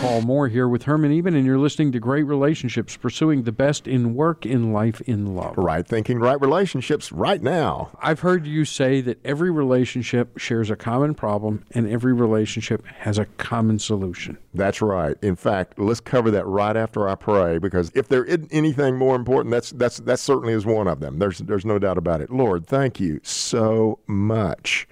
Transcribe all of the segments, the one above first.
Paul Moore here with Herman Even, and you're listening to Great Relationships, pursuing the best in work, in life, in love. Right thinking, right relationships right now. I've heard you say that every relationship shares a common problem and every relationship has a common solution. That's right. In fact, let's cover that right after I pray because if there isn't anything more important, that's that's that certainly is one of them. There's there's no doubt about it. Lord, thank you so much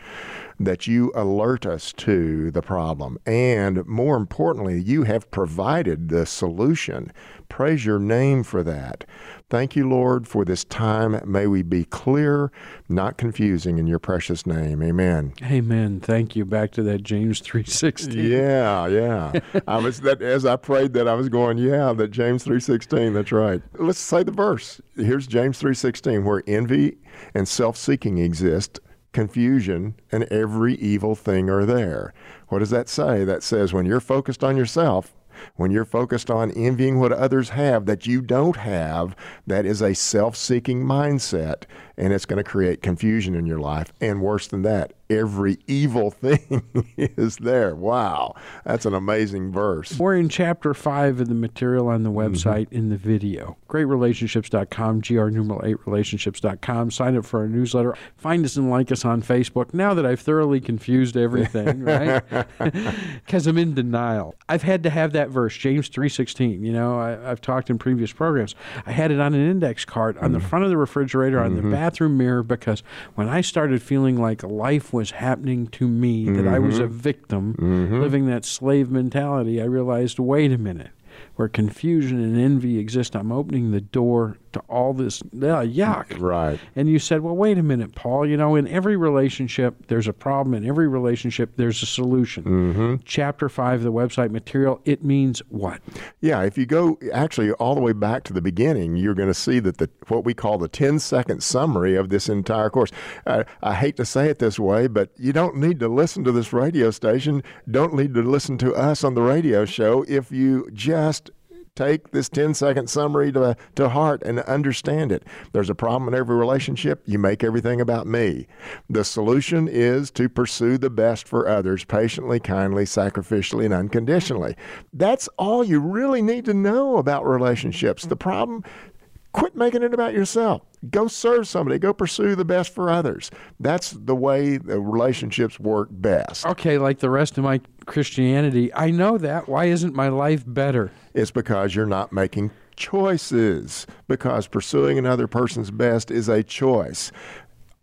that you alert us to the problem. And more importantly, you have provided the solution. Praise your name for that. Thank you, Lord, for this time. May we be clear, not confusing in your precious name. Amen. Amen. Thank you. Back to that James 3:16. Yeah, yeah. I was that as I prayed that I was going, yeah, that James 3:16, that's right. Let's say the verse. Here's James 3:16 where envy and self-seeking exist confusion, and every evil thing are there. What does that say? That says when you're focused on yourself, when you're focused on envying what others have that you don't have, that is a self seeking mindset, and it's going to create confusion in your life. And worse than that, every evil thing is there. Wow, that's an amazing verse. We're in chapter 5 of the material on the mm-hmm. website mm-hmm. in the video. GreatRelationships.com, GR numeral 8 relationships.com. Sign up for our newsletter. Find us and like us on Facebook. Now that I've thoroughly confused everything, right? Because I'm in denial. I've had to have that verse, James 3.16. You know, I, have talked in previous programs. I had it on an index card on mm-hmm. the front of the refrigerator, on mm-hmm. the bathroom mirror, because when I started feeling like life was happening to me, mm-hmm. that I was a mm-hmm. victim, mm-hmm. living that slave mentality, I realized wait a minute where confusion and envy exist, I'm opening the door to all this uh, yuck. Right. And you said, well, wait a minute, Paul. You know, in every relationship, there's a problem. In every relationship, there's a solution. Mm-hmm. Chapter five of the website material, it means what? Yeah. If you go actually all the way back to the beginning, you're going to see that the what we call the 10 second summary of this entire course. Uh, I hate to say it this way, but you don't need to listen to this radio station. Don't need to listen to us on the radio show if you just take this 10 second summary to, to heart and understand it. There's a problem in every relationship. You make everything about me. The solution is to pursue the best for others patiently, kindly, sacrificially, and unconditionally. That's all you really need to know about relationships. The problem Quit making it about yourself. Go serve somebody. Go pursue the best for others. That's the way the relationships work best. Okay, like the rest of my Christianity, I know that. Why isn't my life better? It's because you're not making choices because pursuing another person's best is a choice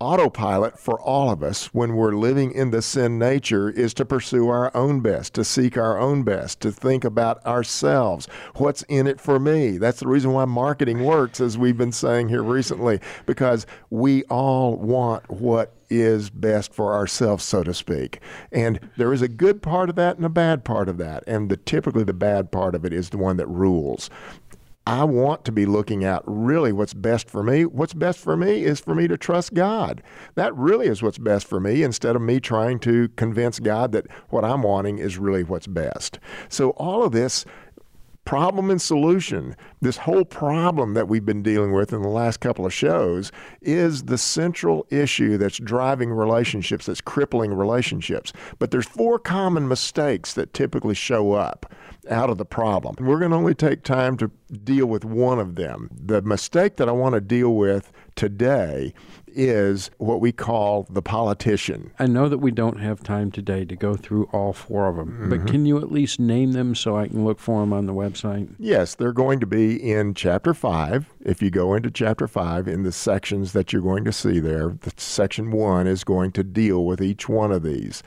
autopilot for all of us when we're living in the sin nature is to pursue our own best, to seek our own best, to think about ourselves. What's in it for me? That's the reason why marketing works, as we've been saying here recently, because we all want what is best for ourselves, so to speak. And there is a good part of that and a bad part of that. And the typically the bad part of it is the one that rules. I want to be looking at really what's best for me. What's best for me is for me to trust God. That really is what's best for me instead of me trying to convince God that what I'm wanting is really what's best. So, all of this problem and solution, this whole problem that we've been dealing with in the last couple of shows, is the central issue that's driving relationships, that's crippling relationships. But there's four common mistakes that typically show up out of the problem. We're going to only take time to deal with one of them. The mistake that I want to deal with today is what we call the politician. I know that we don't have time today to go through all four of them, mm-hmm. but can you at least name them so I can look for them on the website? Yes, they're going to be in chapter 5. If you go into chapter 5 in the sections that you're going to see there, the section 1 is going to deal with each one of these.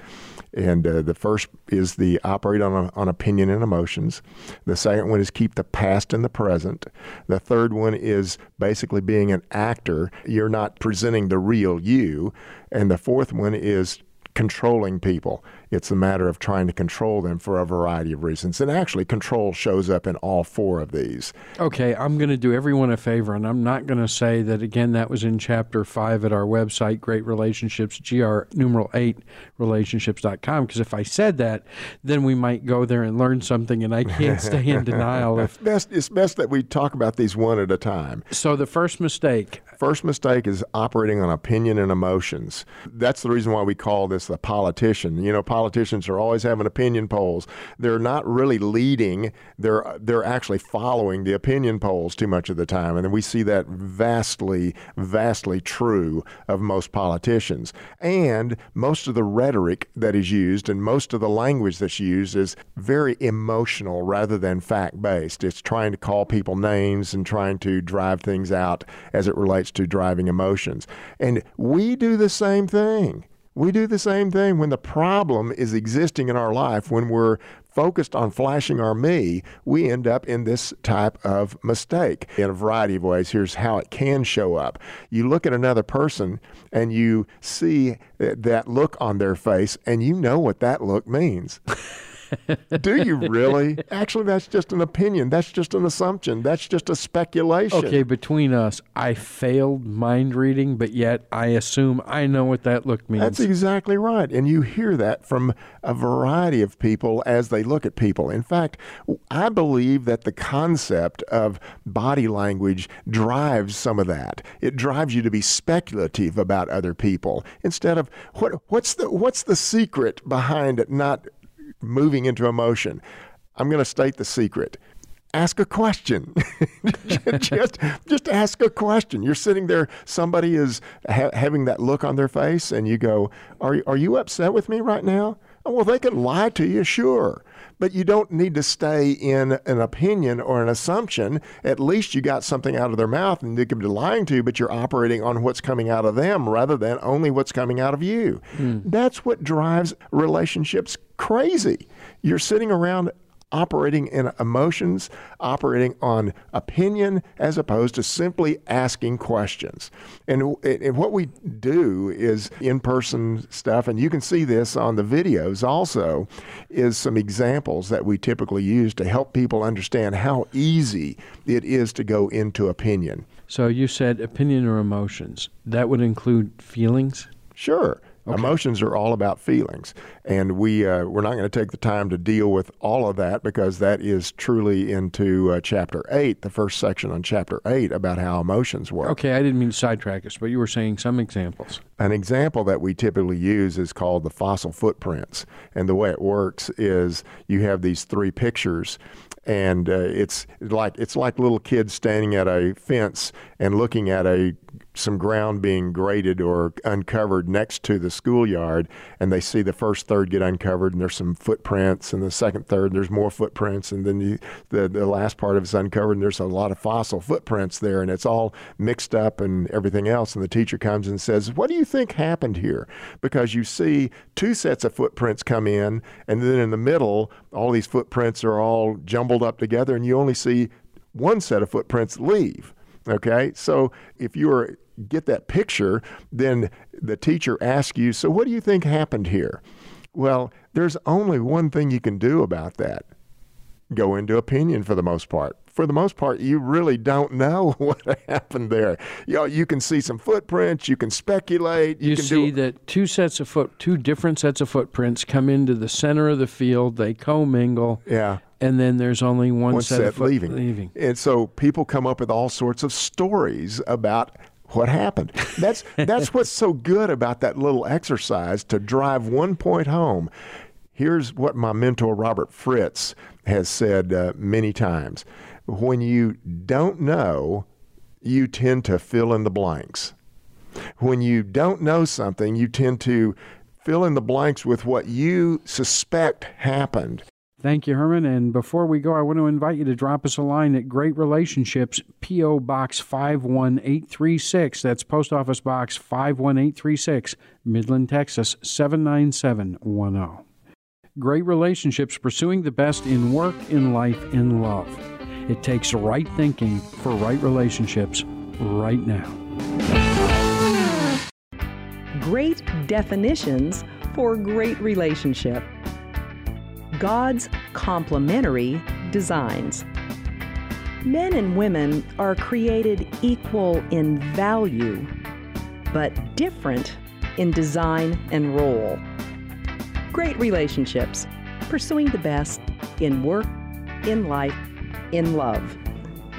And uh, the first is the operate on, on opinion and emotions. The second one is keep the past in the present. The third one is basically being an actor. You're not presenting the real you. And the fourth one is controlling people. It's a matter of trying to control them for a variety of reasons. And actually, control shows up in all four of these. Okay, I'm going to do everyone a favor, and I'm not going to say that again, that was in chapter five at our website, Great Relationships, GR numeral eight relationships.com. Because if I said that, then we might go there and learn something, and I can't stay in denial. If... best, it's best that we talk about these one at a time. So, the first mistake First mistake is operating on opinion and emotions. That's the reason why we call this the politician. You know, politicians are always having opinion polls. They're not really leading. They're they're actually following the opinion polls too much of the time, and we see that vastly, vastly true of most politicians. And most of the rhetoric that is used and most of the language that's used is very emotional rather than fact based. It's trying to call people names and trying to drive things out as it relates to driving emotions. And we do the same thing. We do the same thing when the problem is existing in our life, when we're focused on flashing our me, we end up in this type of mistake in a variety of ways. Here's how it can show up. You look at another person and you see that look on their face, and you know what that look means. Do you really? Actually, that's just an opinion. That's just an assumption. That's just a speculation. Okay, between us, I failed mind reading, but yet I assume I know what that look means. That's exactly right. And you hear that from a variety of people as they look at people. In fact, I believe that the concept of body language drives some of that. It drives you to be speculative about other people instead of what what's the what's the secret behind not moving into emotion. I'm going to state the secret. Ask a question. just, just ask a question. You're sitting there, somebody is ha- having that look on their face, and you go, are, are you upset with me right now? Oh, well, they can lie to you, sure. But you don't need to stay in an opinion or an assumption. At least you got something out of their mouth and they could be lying to you, but you're operating on what's coming out of them rather than only what's coming out of you. Mm. That's what drives relationships crazy. You're sitting around operating in emotions, operating on opinion, as opposed to simply asking questions. And, and what we do is in person stuff, and you can see this on the videos also, is some examples that we typically use to help people understand how easy it is to go into opinion. So you said opinion or emotions. That would include feelings? Sure. Okay. Emotions are all about feelings, and we uh, we're not going to take the time to deal with all of that because that is truly into uh, chapter eight, the first section on chapter eight about how emotions work. Okay, I didn't mean to sidetrack us, but you were saying some examples. An example that we typically use is called the fossil footprints, and the way it works is you have these three pictures, and uh, it's like it's like little kids standing at a fence and looking at a some ground being graded or uncovered next to the schoolyard, and they see the first third get uncovered, and there's some footprints, and the second third there's more footprints, and then the, the last part of it's uncovered, and there's a lot of fossil footprints there, and it's all mixed up and everything else. And the teacher comes and says, "What do you think happened here?" Because you see two sets of footprints come in, and then in the middle, all these footprints are all jumbled up together, and you only see one set of footprints leave. Okay, so if you were get that picture, then the teacher asks you, So what do you think happened here? Well, there's only one thing you can do about that go into opinion for the most part. For the most part, you really don't know what happened there. You know, you can see some footprints, you can speculate. You, you can see do... that two sets of foot, two different sets of footprints come into the center of the field. They commingle. Yeah and then there's only one, one set, set leaving. leaving. And so people come up with all sorts of stories about what happened. That's that's what's so good about that little exercise to drive one point home. Here's what my mentor Robert Fritz has said uh, many times: when you don't know, you tend to fill in the blanks. When you don't know something, you tend to fill in the blanks with what you suspect happened. Thank you, Herman. And before we go, I want to invite you to drop us a line at Great Relationships, P.O. Box 51836. That's Post Office Box 51836, Midland, Texas 79710. Great Relationships, pursuing the best in work, in life, in love. It takes right thinking for right relationships right now. Great definitions for great relationship. God's complementary designs. Men and women are created equal in value, but different in design and role. Great relationships, pursuing the best in work, in life, in love.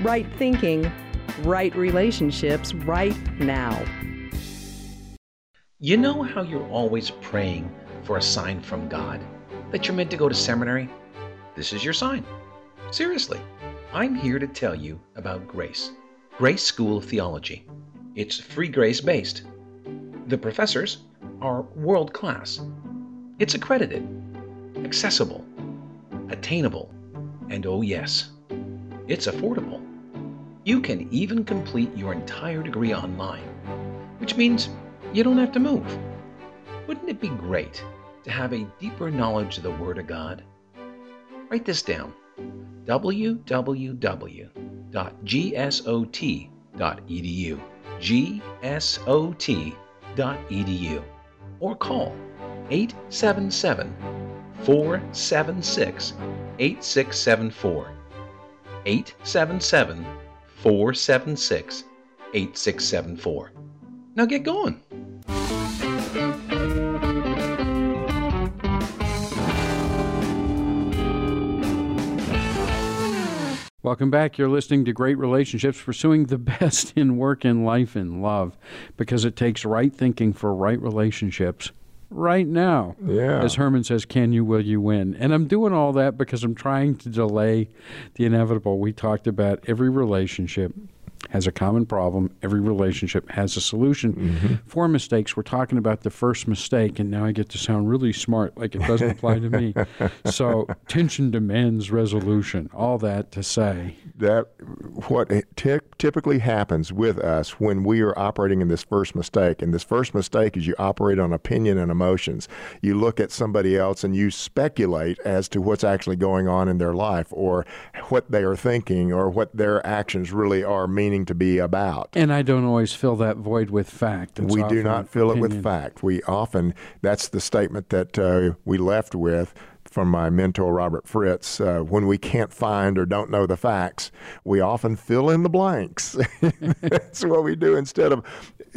Right thinking, right relationships right now. You know how you're always praying for a sign from God that you're meant to go to seminary? This is your sign. Seriously, I'm here to tell you about Grace, Grace School of Theology. It's free grace based. The professors are world class. It's accredited, accessible, attainable, and oh, yes, it's affordable. You can even complete your entire degree online, which means you don't have to move. Wouldn't it be great to have a deeper knowledge of the Word of God? Write this down www.gsot.edu. gsot.edu. Or call 877 476 8674. 877 476 8674. Now get going. Welcome back. You're listening to Great Relationships, pursuing the best in work and life and love because it takes right thinking for right relationships right now. Yeah. As Herman says, can you, will you win? And I'm doing all that because I'm trying to delay the inevitable. We talked about every relationship has a common problem. Every relationship has a solution. Mm-hmm. Four mistakes. We're talking about the first mistake, and now I get to sound really smart, like it doesn't apply to me. So, tension demands resolution. All that to say. that what ty- typically happens with us when we are operating in this first mistake and this first mistake is you operate on opinion and emotions you look at somebody else and you speculate as to what's actually going on in their life or what they are thinking or what their actions really are meaning to be about And I don't always fill that void with fact. It's we do not fill it with fact. We often, that's the statement that uh, we left with from my mentor, Robert Fritz. Uh, when we can't find or don't know the facts, we often fill in the blanks. that's what we do instead of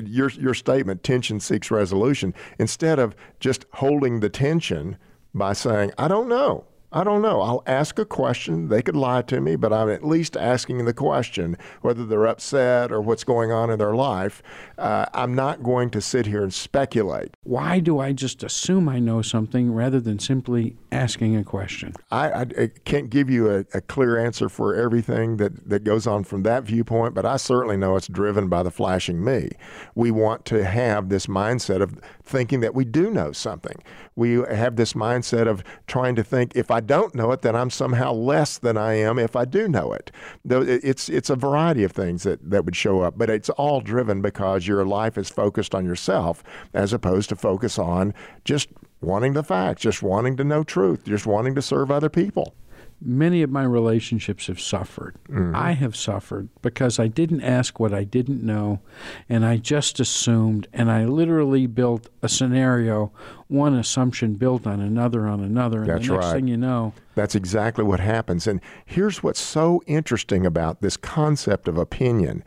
your, your statement, tension seeks resolution. Instead of just holding the tension by saying, I don't know. I don't know. I'll ask a question. They could lie to me, but I'm at least asking the question, whether they're upset or what's going on in their life. Uh, I'm not going to sit here and speculate. Why do I just assume I know something rather than simply asking a question? I, I, I can't give you a, a clear answer for everything that, that goes on from that viewpoint, but I certainly know it's driven by the flashing me. We want to have this mindset of thinking that we do know something. We have this mindset of trying to think if I don't know it, then I'm somehow less than I am if I do know it. It's, it's a variety of things that, that would show up, but it's all driven because your life is focused on yourself as opposed to focus on just wanting the facts, just wanting to know truth, just wanting to serve other people. Many of my relationships have suffered. Mm-hmm. I have suffered because I didn't ask what I didn't know and I just assumed and I literally built a scenario, one assumption built on another on another. And That's the next right. thing you know, That's exactly what happens. And here's what's so interesting about this concept of opinion.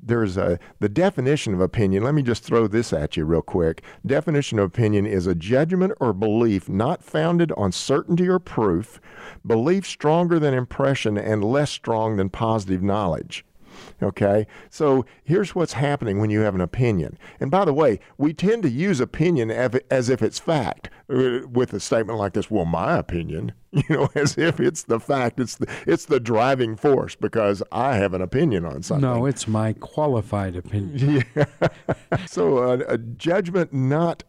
There's a the definition of opinion. Let me just throw this at you real quick. Definition of opinion is a judgment or belief not founded on certainty or proof, belief stronger than impression and less strong than positive knowledge. Okay, so here's what's happening when you have an opinion. And by the way, we tend to use opinion as if it's fact uh, with a statement like this. Well, my opinion, you know, as if it's the fact. It's the, it's the driving force because I have an opinion on something. no, it's my qualified opinion. Yeah. So uh, a judgment not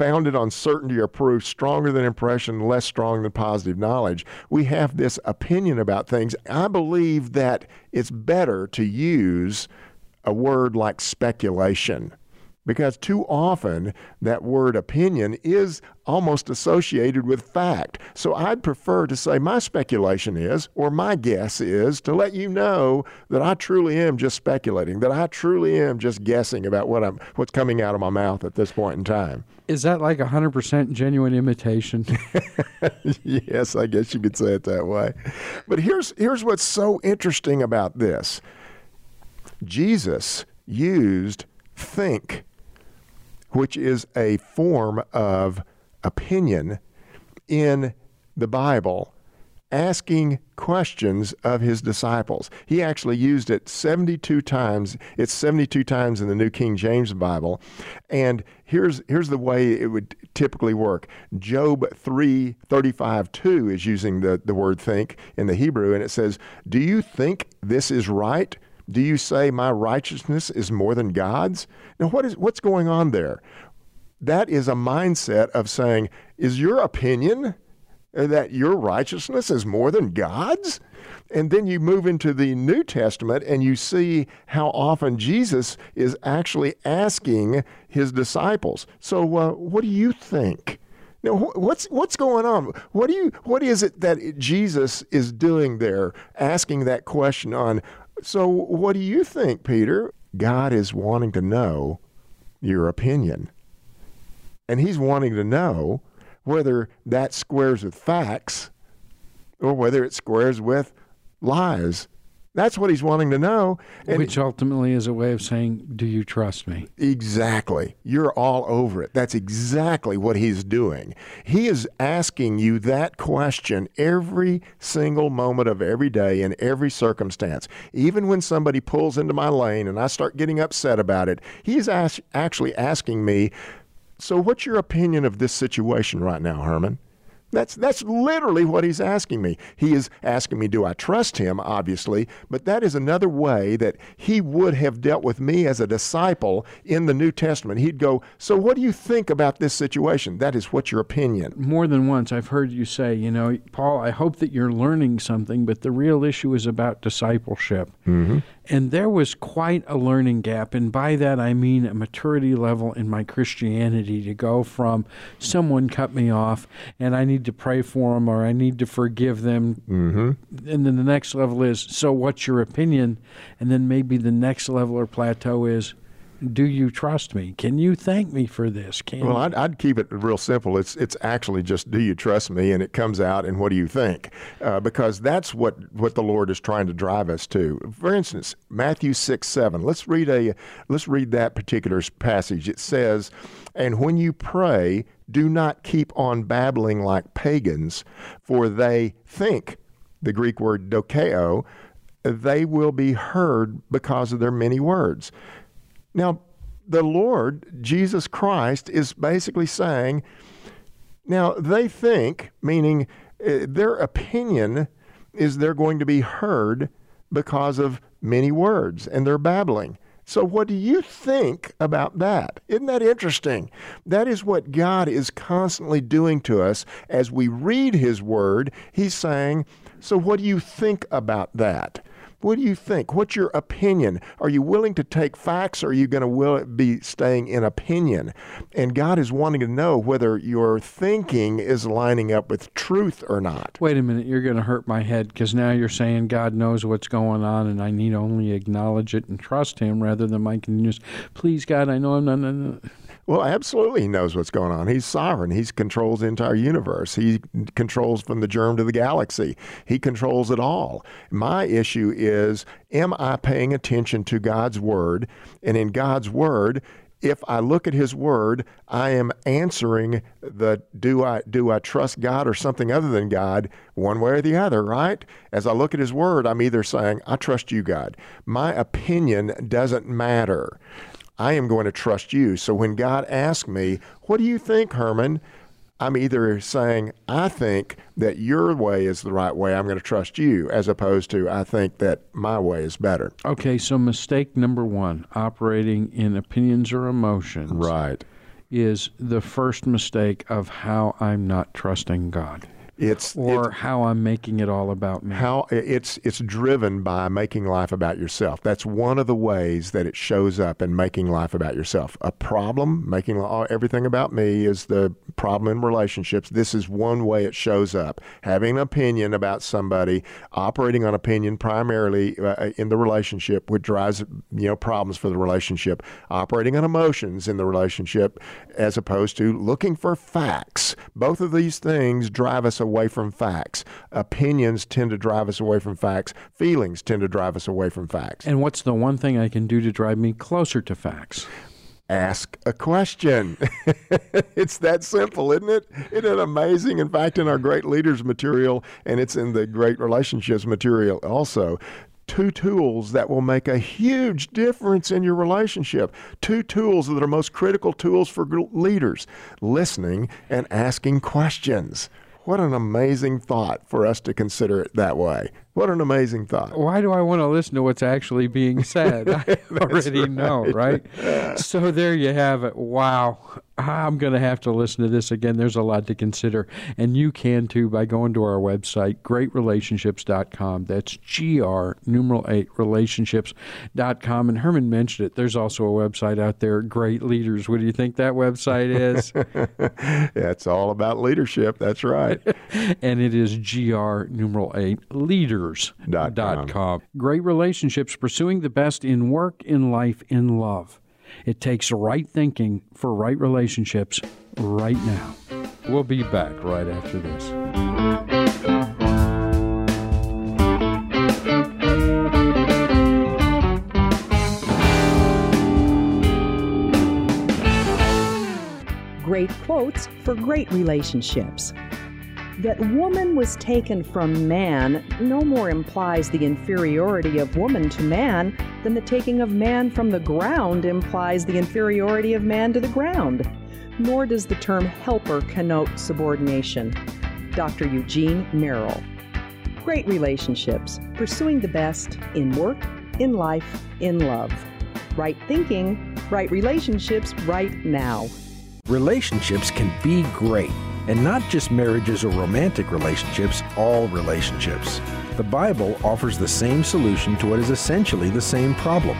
founded on certainty or proof, stronger than impression, less strong than positive knowledge. We have this opinion about things. I believe that it's better to use a word like speculation. Because too often that word opinion is almost associated with fact. So I'd prefer to say my speculation is, or my guess is, to let you know that I truly am just speculating, that I truly am just guessing about what I'm, what's coming out of my mouth at this point in time. Is that like 100% genuine imitation? yes, I guess you could say it that way. But here's here's what's so interesting about this. Jesus used think, which is a form of opinion in the Bible asking questions of his disciples. He actually used it 72 times. It's 72 times in the New King James Bible. And here's here's the way it would typically work. Job 3 35 2 is using the, the word think in the Hebrew, and it says, Do you think this is right? Do you say my righteousness is more than God's? Now what is what's going on there? That is a mindset of saying, is your opinion that your righteousness is more than God's? And then you move into the New Testament and you see how often Jesus is actually asking his disciples, So, uh, what do you think? Now, what's what's going on? What do you what is it that Jesus is doing there, asking that question on? So, what do you think, Peter? God is wanting to know your opinion, and He's wanting to know whether that squares with facts or whether it squares with lies. That's what he's wanting to know. And Which ultimately is a way of saying, Do you trust me? Exactly. You're all over it. That's exactly what he's doing. He is asking you that question every single moment of every day in every circumstance. Even when somebody pulls into my lane and I start getting upset about it, he's actually asking me, so, what's your opinion of this situation right now, Herman? That's, that's literally what he's asking me. He is asking me, do I trust him, obviously, but that is another way that he would have dealt with me as a disciple in the New Testament. He'd go, So, what do you think about this situation? That is what's your opinion. More than once, I've heard you say, you know, Paul, I hope that you're learning something, but the real issue is about discipleship. Mm-hmm. And there was quite a learning gap. And by that, I mean a maturity level in my Christianity to go from someone cut me off and I need to pray for them or I need to forgive them. Mm-hmm. And then the next level is, so what's your opinion? And then maybe the next level or plateau is, do you trust me? Can you thank me for this? Can well, I'd, I'd, keep it real simple. It's it's actually just do you trust me, and it comes out and what do you think? Uh, because that's what what the Lord is trying to drive us to. For instance, Matthew six seven. Let's read a let's read that particular passage. It says, "And when you pray, do not keep on babbling like pagans, for they think." The Greek word dokeo, they will be heard because of their many words. Now, the Lord, Jesus Christ, is basically saying, now they think, meaning uh, their opinion is they're going to be heard because of many words and they're babbling. So, what do you think about that? Isn't that interesting? That is what God is constantly doing to us as we read His Word. He's saying, So, what do you think about that? What do you think? What's your opinion? Are you willing to take facts or are you going to will be staying in opinion? And God is wanting to know whether your thinking is lining up with truth or not. Wait a minute, you're going to hurt my head because now you're saying God knows what's going on and I need only acknowledge it and trust Him rather than my continuous, please, God, I know I'm not. Well, absolutely, he knows what's going on. He's sovereign. He controls the entire universe. He controls from the germ to the galaxy. He controls it all. My issue is am I paying attention to God's word? And in God's word, if I look at his word, I am answering the do I do I trust God or something other than God one way or the other, right? As I look at his word, I'm either saying I trust you God. My opinion doesn't matter. I am going to trust you. So when God asks me, What do you think, Herman? I'm either saying, I think that your way is the right way, I'm going to trust you, as opposed to, I think that my way is better. Okay, so mistake number one operating in opinions or emotions. Right. Is the first mistake of how I'm not trusting God. It's or it's, how I'm making it all about me. How it's it's driven by making life about yourself. That's one of the ways that it shows up in making life about yourself. A problem, making everything about me is the problem in relationships. This is one way it shows up. Having an opinion about somebody, operating on opinion primarily uh, in the relationship, which drives you know problems for the relationship. Operating on emotions in the relationship, as opposed to looking for facts. Both of these things drive us away away from facts. Opinions tend to drive us away from facts. Feelings tend to drive us away from facts. And what's the one thing I can do to drive me closer to facts? ask a question. it's that simple, isn't it? Isn't it amazing? In fact, in our Great Leaders material, and it's in the Great Relationships material also, two tools that will make a huge difference in your relationship. Two tools that are most critical tools for leaders listening and asking questions. What an amazing thought for us to consider it that way. What an amazing thought. Why do I want to listen to what's actually being said? I already right. know, right? so there you have it. Wow. I'm going to have to listen to this again. There's a lot to consider. And you can too by going to our website, greatrelationships.com. That's GR numeral 8 relationships.com. And Herman mentioned it. There's also a website out there, Great Leaders. What do you think that website is? That's all about leadership. That's right. and it is GR numeral 8 leaders.com. Great relationships, pursuing the best in work, in life, in love. It takes right thinking for right relationships right now. We'll be back right after this. Great quotes for great relationships. That woman was taken from man no more implies the inferiority of woman to man than the taking of man from the ground implies the inferiority of man to the ground. Nor does the term helper connote subordination. Dr. Eugene Merrill. Great relationships, pursuing the best in work, in life, in love. Right thinking, right relationships, right now. Relationships can be great and not just marriages or romantic relationships, all relationships. The Bible offers the same solution to what is essentially the same problem.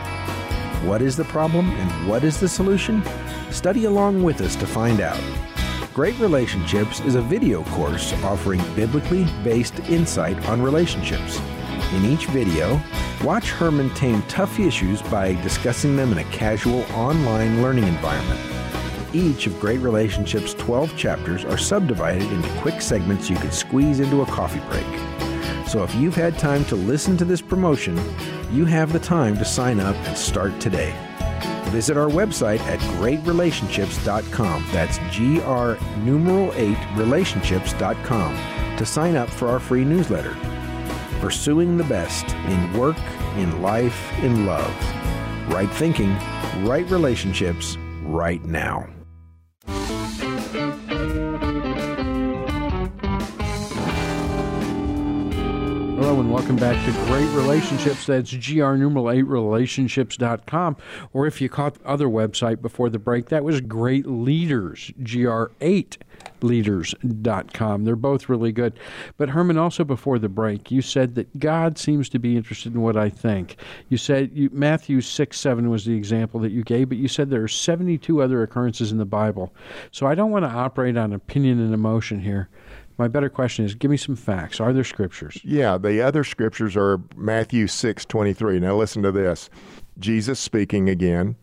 What is the problem and what is the solution? Study along with us to find out. Great Relationships is a video course offering biblically based insight on relationships. In each video, watch Herman tame tough issues by discussing them in a casual online learning environment. Each of Great Relationships' 12 chapters are subdivided into quick segments you can squeeze into a coffee break. So if you've had time to listen to this promotion, you have the time to sign up and start today. Visit our website at greatrelationships.com. That's G R numeral 8 relationships.com to sign up for our free newsletter. Pursuing the best in work, in life, in love. Right thinking, right relationships, right now. Welcome back to Great Relationships. That's GR numeral 8 relationships.com. Or if you caught the other website before the break, that was Great Leaders, GR8 leaders.com. They're both really good. But Herman, also before the break, you said that God seems to be interested in what I think. You said you, Matthew 6 7 was the example that you gave, but you said there are 72 other occurrences in the Bible. So I don't want to operate on opinion and emotion here. My better question is give me some facts. Are there scriptures? Yeah, the other scriptures are Matthew 6 23. Now listen to this. Jesus speaking again.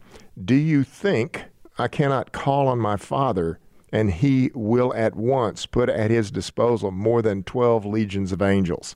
Do you think I cannot call on my Father and he will at once put at his disposal more than 12 legions of angels?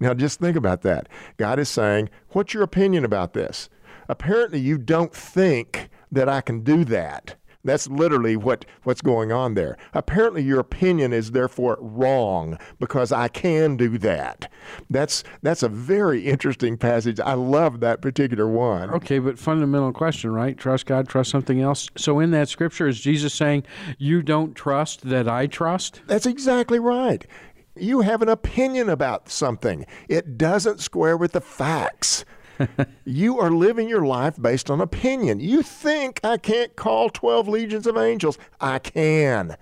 Now just think about that. God is saying, What's your opinion about this? Apparently, you don't think that I can do that. That's literally what, what's going on there. Apparently, your opinion is therefore wrong because I can do that. That's that's a very interesting passage. I love that particular one. Okay, but fundamental question, right? Trust God, trust something else. So in that scripture, is Jesus saying, "You don't trust that I trust"? That's exactly right. You have an opinion about something. It doesn't square with the facts you are living your life based on opinion. You think I can't call 12 legions of angels. I can.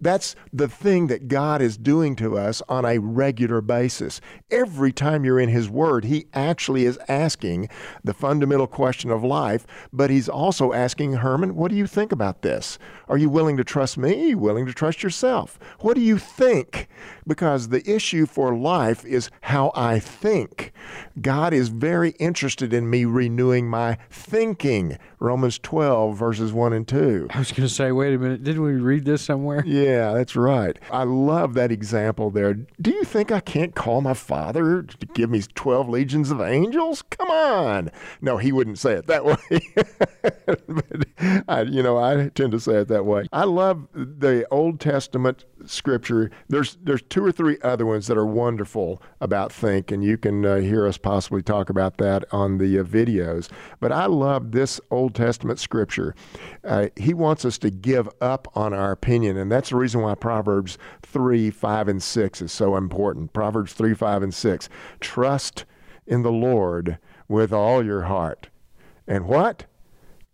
That's the thing that God is doing to us on a regular basis. Every time you're in His Word, He actually is asking the fundamental question of life, but He's also asking Herman, what do you think about this? Are you willing to trust me? Are you willing to trust yourself? What do you think? Because the issue for life is how I think. God is very interested in me renewing my thinking Romans 12, verses 1 and 2. I was going to say, wait a minute, didn't we read this somewhere? Yeah, that's right. I love that example there. Do you think I can't call my father to give me 12 legions of angels? Come on. No, he wouldn't say it that way. but I, you know, I tend to say it that way. I love the Old Testament scripture. There's there's two or three other ones that are wonderful about think, and you can uh, hear us possibly talk about that on the uh, videos. But I love this Old Testament scripture. Uh, he wants us to give up on our opinion, and that's the reason why Proverbs three, five, and six is so important. Proverbs three, five, and six. Trust in the Lord with all your heart, and what?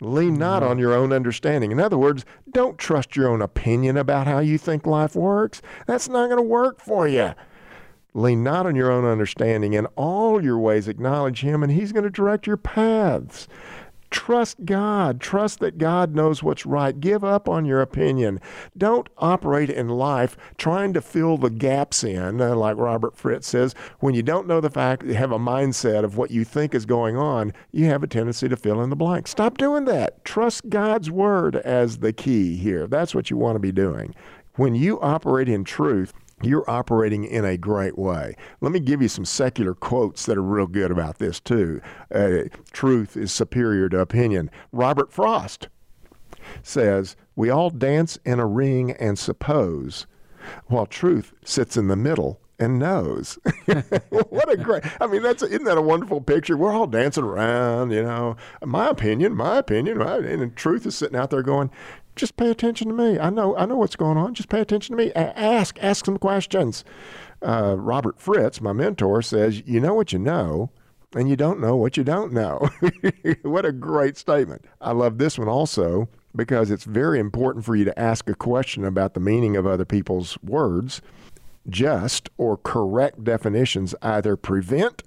Lean not mm-hmm. on your own understanding. In other words, don't trust your own opinion about how you think life works. That's not going to work for you. Lean not on your own understanding. In all your ways, acknowledge Him, and He's going to direct your paths. Trust God. Trust that God knows what's right. Give up on your opinion. Don't operate in life trying to fill the gaps in, uh, like Robert Fritz says. When you don't know the fact, you have a mindset of what you think is going on, you have a tendency to fill in the blank. Stop doing that. Trust God's word as the key here. That's what you want to be doing. When you operate in truth, you're operating in a great way. Let me give you some secular quotes that are real good about this, too. Uh, truth is superior to opinion. Robert Frost says, We all dance in a ring and suppose, while truth sits in the middle and knows. what a great! I mean, that's isn't that a wonderful picture? We're all dancing around, you know. My opinion, my opinion, right? and truth is sitting out there going, just pay attention to me. I know, I know what's going on. Just pay attention to me. Ask, ask some questions. Uh, Robert Fritz, my mentor, says, "You know what you know." And you don't know what you don't know. what a great statement. I love this one also because it's very important for you to ask a question about the meaning of other people's words. Just or correct definitions either prevent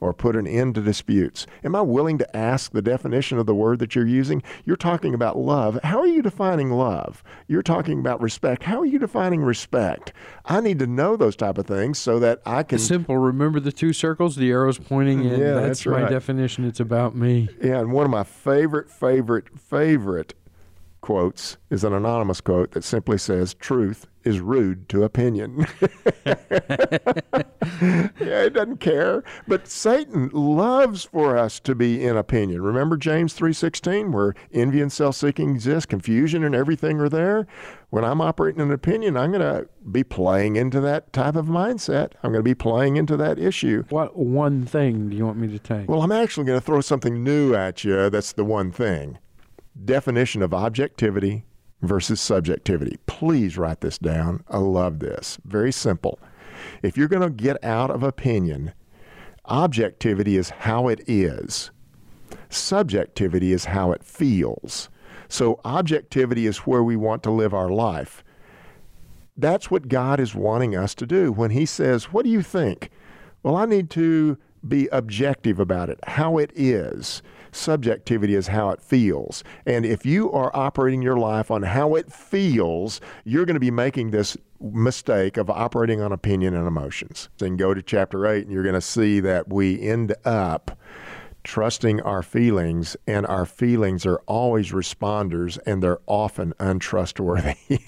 or put an end to disputes? Am I willing to ask the definition of the word that you're using? You're talking about love. How are you defining love? You're talking about respect. How are you defining respect? I need to know those type of things so that I can. Simple. Remember the two circles, the arrows pointing in. Yeah, that's, that's my definition. It's about me. Yeah, and one of my favorite, favorite, favorite quotes is an anonymous quote that simply says, Truth is rude to opinion. yeah, it doesn't care. But Satan loves for us to be in opinion. Remember James 3.16 where envy and self-seeking exist, confusion and everything are there? When I'm operating an opinion, I'm going to be playing into that type of mindset. I'm going to be playing into that issue. What one thing do you want me to take? Well, I'm actually going to throw something new at you. That's the one thing. Definition of objectivity versus subjectivity. Please write this down. I love this. Very simple. If you're going to get out of opinion, objectivity is how it is, subjectivity is how it feels. So, objectivity is where we want to live our life. That's what God is wanting us to do. When He says, What do you think? Well, I need to be objective about it, how it is. Subjectivity is how it feels. And if you are operating your life on how it feels, you're going to be making this mistake of operating on opinion and emotions. Then go to chapter 8, and you're going to see that we end up trusting our feelings, and our feelings are always responders and they're often untrustworthy.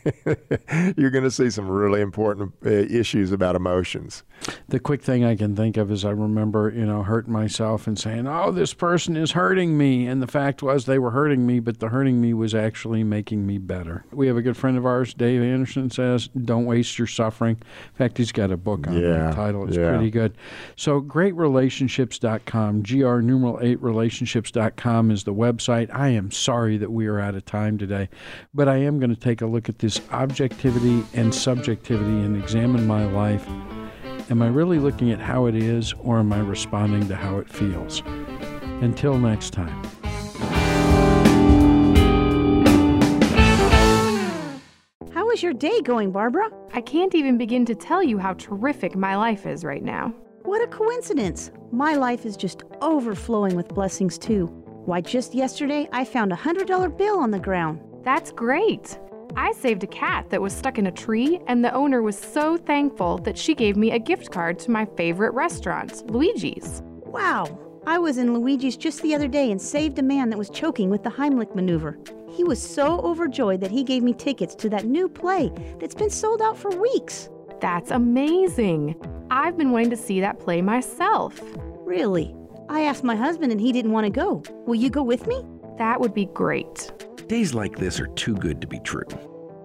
You're going to see some really important uh, issues about emotions. The quick thing I can think of is I remember, you know, hurting myself and saying, oh, this person is hurting me. And the fact was they were hurting me, but the hurting me was actually making me better. We have a good friend of ours, Dave Anderson, says, don't waste your suffering. In fact, he's got a book on Yeah, that title. It's yeah. pretty good. So, greatrelationships.com, gr numeral 8 relationships.com is the website. I am sorry that we are out of time today, but I am going to take a look at this objectivity and subjectivity and examine my life. Am I really looking at how it is, or am I responding to how it feels? Until next time. How is your day going, Barbara? I can't even begin to tell you how terrific my life is right now. What a coincidence. My life is just overflowing with blessings, too. Why, just yesterday I found a $100 bill on the ground. That's great. I saved a cat that was stuck in a tree, and the owner was so thankful that she gave me a gift card to my favorite restaurant, Luigi's. Wow, I was in Luigi's just the other day and saved a man that was choking with the Heimlich maneuver. He was so overjoyed that he gave me tickets to that new play that's been sold out for weeks. That's amazing. I've been wanting to see that play myself. Really? I asked my husband and he didn't want to go. Will you go with me? That would be great. Days like this are too good to be true.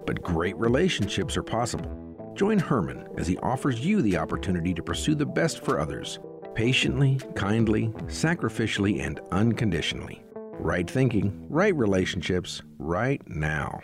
But great relationships are possible. Join Herman as he offers you the opportunity to pursue the best for others patiently, kindly, sacrificially, and unconditionally. Right thinking, right relationships, right now.